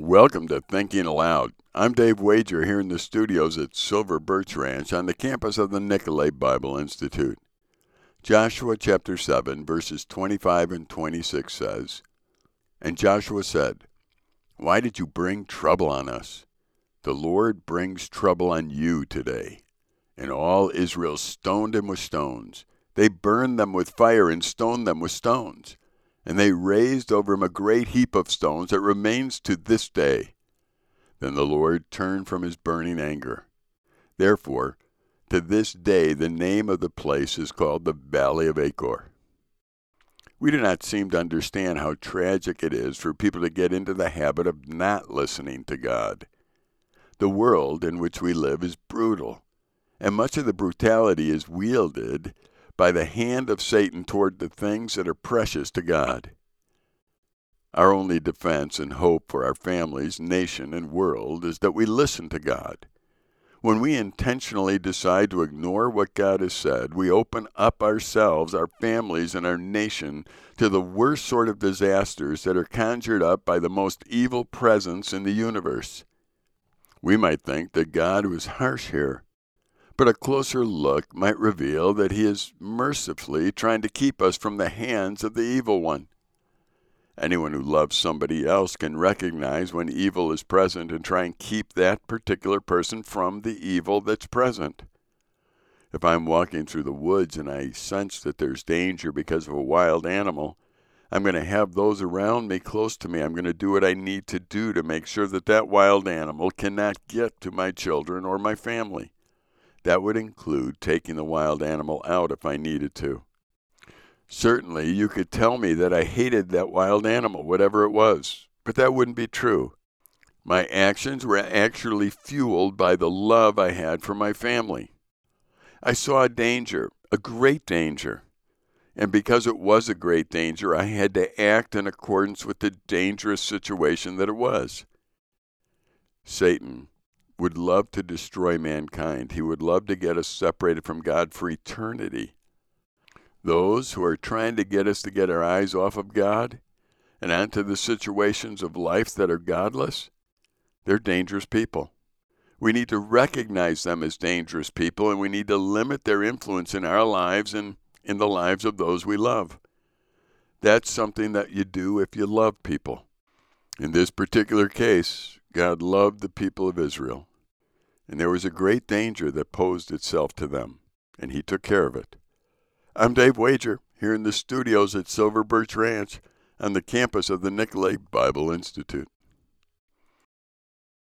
Welcome to Thinking Aloud. I'm Dave Wager here in the studios at Silver Birch Ranch on the campus of the Nicolet Bible Institute. Joshua chapter 7, verses 25 and 26 says, And Joshua said, Why did you bring trouble on us? The Lord brings trouble on you today. And all Israel stoned him with stones. They burned them with fire and stoned them with stones and they raised over him a great heap of stones that remains to this day. Then the Lord turned from his burning anger. Therefore, to this day the name of the place is called the Valley of Achor. We do not seem to understand how tragic it is for people to get into the habit of not listening to God. The world in which we live is brutal, and much of the brutality is wielded by the hand of Satan toward the things that are precious to God. Our only defense and hope for our families, nation, and world is that we listen to God. When we intentionally decide to ignore what God has said, we open up ourselves, our families, and our nation to the worst sort of disasters that are conjured up by the most evil presence in the universe. We might think that God was harsh here, but a closer look might reveal that he is mercifully trying to keep us from the hands of the evil one. Anyone who loves somebody else can recognize when evil is present and try and keep that particular person from the evil that's present. If I'm walking through the woods and I sense that there's danger because of a wild animal, I'm going to have those around me close to me. I'm going to do what I need to do to make sure that that wild animal cannot get to my children or my family. That would include taking the wild animal out if I needed to. Certainly, you could tell me that I hated that wild animal, whatever it was, but that wouldn't be true. My actions were actually fueled by the love I had for my family. I saw a danger, a great danger. And because it was a great danger, I had to act in accordance with the dangerous situation that it was. Satan would love to destroy mankind. He would love to get us separated from God for eternity. Those who are trying to get us to get our eyes off of God and onto the situations of life that are godless, they're dangerous people. We need to recognize them as dangerous people and we need to limit their influence in our lives and in the lives of those we love. That's something that you do if you love people. In this particular case, God loved the people of Israel and there was a great danger that posed itself to them, and he took care of it. I'm Dave Wager, here in the studios at Silver Birch Ranch on the campus of the Nicolet Bible Institute.